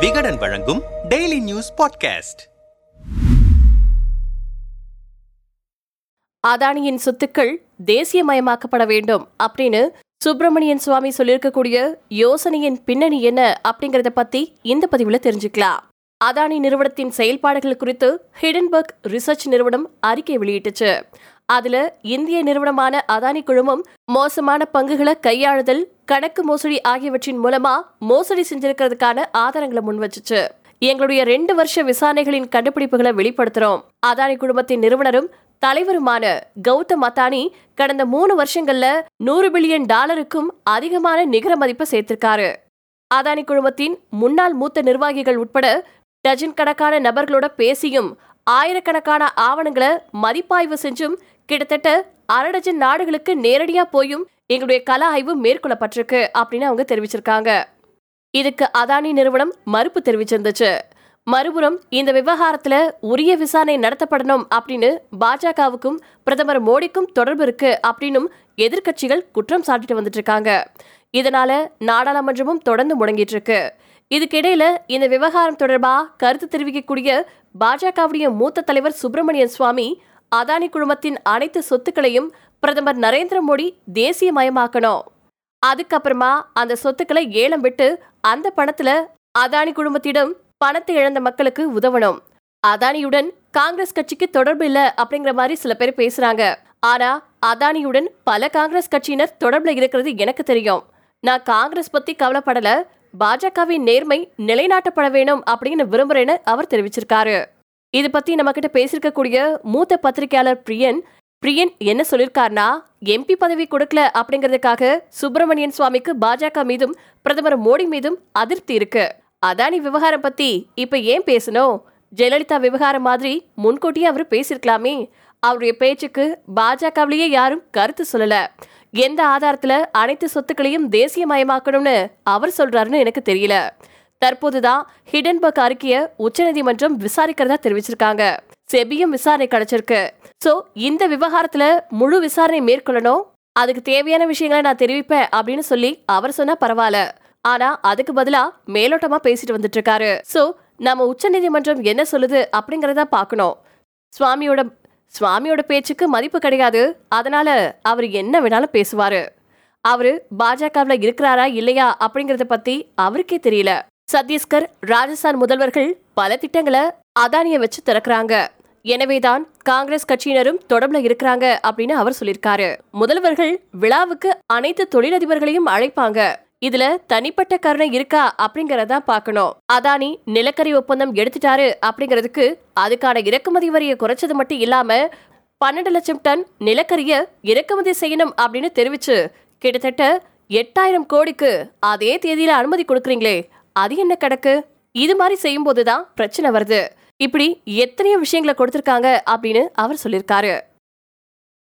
விகடன் வழங்கும் daily news podcast அதானியின் சொத்துக்கள் தேசியமயமாக்கப்பட வேண்டும் அப்படின்னு சுப்பிரமணியன் சுவாமி சொல்லியிருக்கக்கூடிய யோசனையின் பின்னணி என்ன அப்படிங்கறத பத்தி இந்த பதிவுல தெரிஞ்சுக்கலாம். அதானி நிறுவனத்தின் செயல்பாடுகள் குறித்து ஹிடன்பர்க் ரிசர்ச் நிறுவனம் அறிக்கை வெளியிட்டுச்சு. அதுல இந்திய நிறுவனமான அதானி குழுமம் மோசமான பங்குகளை கையாளுதல் கணக்கு மோசடி ஆகியவற்றின் மூலமா மோசடி செஞ்சிருக்கிறதுக்கான ஆதாரங்களை முன்வச்சுச்சு. எங்களுடைய ரெண்டு வருஷ விசாரணைகளின் கண்டுபிடிப்புகளை வெளிப்படுத்துறோம். அதானி குழுமத்தின் நிறுவனரும் தலைவருமான கௌதம் அத்தானி கடந்த மூணு வருஷங்கள்ல நூறு பில்லியன் டாலருக்கும் அதிகமான நிகர மதிப்பை சேர்த்திருக்காரு. அதானி குழுமத்தின் முன்னாள் மூத்த நிர்வாகிகள் உட்பட டஜன் கணக்கான நபர்களோட பேசியும் ஆயிரக்கணக்கான ஆவணங்களை மதிப்பாய்வு செஞ்சும் கிட்டத்தட்ட அரை டஜன் நாடுகளுக்கு நேரடியா போயும் எங்களுடைய கல ஆய்வு மேற்கொள்ளப்பட்டிருக்கு அப்படின்னு அவங்க தெரிவிச்சிருக்காங்க. இதுக்கு அதானி நிறுவனம் மறுப்பு தெரிவிச்சிருந்துச்சு. மறுபுறம் இந்த விவகாரத்துல உரிய விசாரணை நடத்தப்படணும் அப்படின்னு பாஜகவுக்கும் பிரதமர் மோடிக்கும் தொடர்பு இருக்கு அப்படின்னும் எதிர்க்கட்சிகள் குற்றம் சாட்டிட்டு வந்துட்டு இருக்காங்க. இதனால நாடாளுமன்றமும் தொடர்ந்து முடங்கிட்டு இருக்கு. இதுக்கிடையில இந்த விவகாரம் தொடர்பா கருத்து தெரிவிக்கக்கூடிய பாஜகவுடைய மூத்த தலைவர் சுப்பிரமணியன் சுவாமி அதானி குழுமத்தின் அனைத்து சொத்துக்களையும் பிரதமர் நரேந்திர மோடி தேசியமயமாக்கணும். அதுக்கப்புறமா அந்த சொத்துக்களை ஏலம் விட்டு அந்த பணத்துல அதானி குழுமத்திடம் பணத்தை இழந்த மக்களுக்கு உதவணும். அதானியுடன் காங்கிரஸ் கட்சிக்கு தொடர்பு இல்ல அப்படிங்கிற மாதிரி சில பேர் பேசுறாங்க. ஆனா அதானியுடன் பல காங்கிரஸ் கட்சியினர் தொடர்புல இருக்கிறது எனக்கு தெரியும். நான் காங்கிரஸ் பத்தி கவலைப்படல. பாஜகவின் நேர்மை நிலைநாட்டப்பட வேணும் அப்படின்னு விரும்புறேன்னு அவர் தெரிவிச்சிருக்காரு. இதை பத்தி நம்ம கிட்ட பேசிருக்கக்கூடிய மூத்த பத்திரிகையாளர் பிரியன். பிரியன் என்ன சொல்லிருக்காருனா எம்பி பதவி கொடுக்கல அப்படிங்கறதுக்காக சுப்பிரமணியன் சுவாமிக்கு பாஜக மீதும் பிரதமர் மோடி மீதும் அதிருப்தி இருக்கு. அதானி விவகாரம் பத்தி இப்ப ஏன் பேசணும்? ஜெயலலிதா விவகாரம் மாதிரி முன்கூட்டியே அவர் பேசிருக்கலாமே. அவருடைய பேச்சுக்கு பாஜகவிலேயே யாரும் கருத்து சொல்லல. எந்த ஆதாரத்துல அனைத்து சொத்துக்களையும் தேசியமயமாக்கணும்னு அவர் சொல்றாருன்னு எனக்கு தெரியல. தற்போதுதான் ஹிடன்பர்க் அறிக்கைய உச்சநீதிமன்றம் விசாரிக்கிறதா தெரிவிச்சிருக்காங்க. செபியும் விசாரணை கிடைச்சிருக்கு. சோ இந்த விவகாரத்துல முழு விசாரணை மேற்கொள்ளணும். அதுக்கு தேவையான விஷயங்களை நான் தெரிவிப்பேன் அப்படின்னு சொல்லி அவர் சொன்னா பரவாயில்ல. ஆனா அதுக்கு பதிலா மேலோட்டமா பேசிட்டு வந்துட்டு இருக்காரு சோ நம்ம உச்சநீதிமன்றம் என்ன சொல்லுது அப்படிங்கறத பார்க்கணும். சுவாமியோட சுவாமியோட பேச்சுக்கு மதிப்பு கிடையாது. அதனால அவர் என்ன வேணாலும் பேசுவாரு. அவரு பாஜகவில் இருக்கிறாரா இல்லையா அப்படிங்கறத பத்தி அவருக்கே தெரியல. சத்தீஸ்கர் ராஜஸ்தான் முதல்வர்கள் பல திட்டங்களை அதானிய வச்சு திறக்கிறாங்க. எனவேதான் காங்கிரஸ் கட்சியினரும் தொடர்புல இருக்கிறாங்க அப்படின்னு அவர் சொல்லியிருக்காரு. முதல்வர்கள் விழாவுக்கு அனைத்து தொழிலதிபர்களையும் அழைப்பாங்க. இதுல தனிப்பட்ட கருணை இருக்கா அப்படிங்கறத பார்க்கணும். அதானி நிலக்கரி ஒப்பந்தம் எடுத்துட்டாரு அப்படிங்கறதுக்கு அதுக்கான இறக்குமதி வரியை குறைச்சது மட்டும் இல்லாம பன்னெண்டு லட்சம் டன் நிலக்கரிய இறக்குமதி செய்யணும் அப்படின்னு தெரிவிச்சு கிட்டத்தட்ட எட்டாயிரம் கோடிக்கு அதே தேதியில அனுமதி கொடுக்குறீங்களே அது என்ன கணக்கு? இது மாதிரி செய்யும் போதுதான் பிரச்சனை வருது. இப்படி எத்தனையோ விஷயங்களை கொடுத்திருக்காங்க அப்படின்னு அவர் சொல்லியிருக்காரு.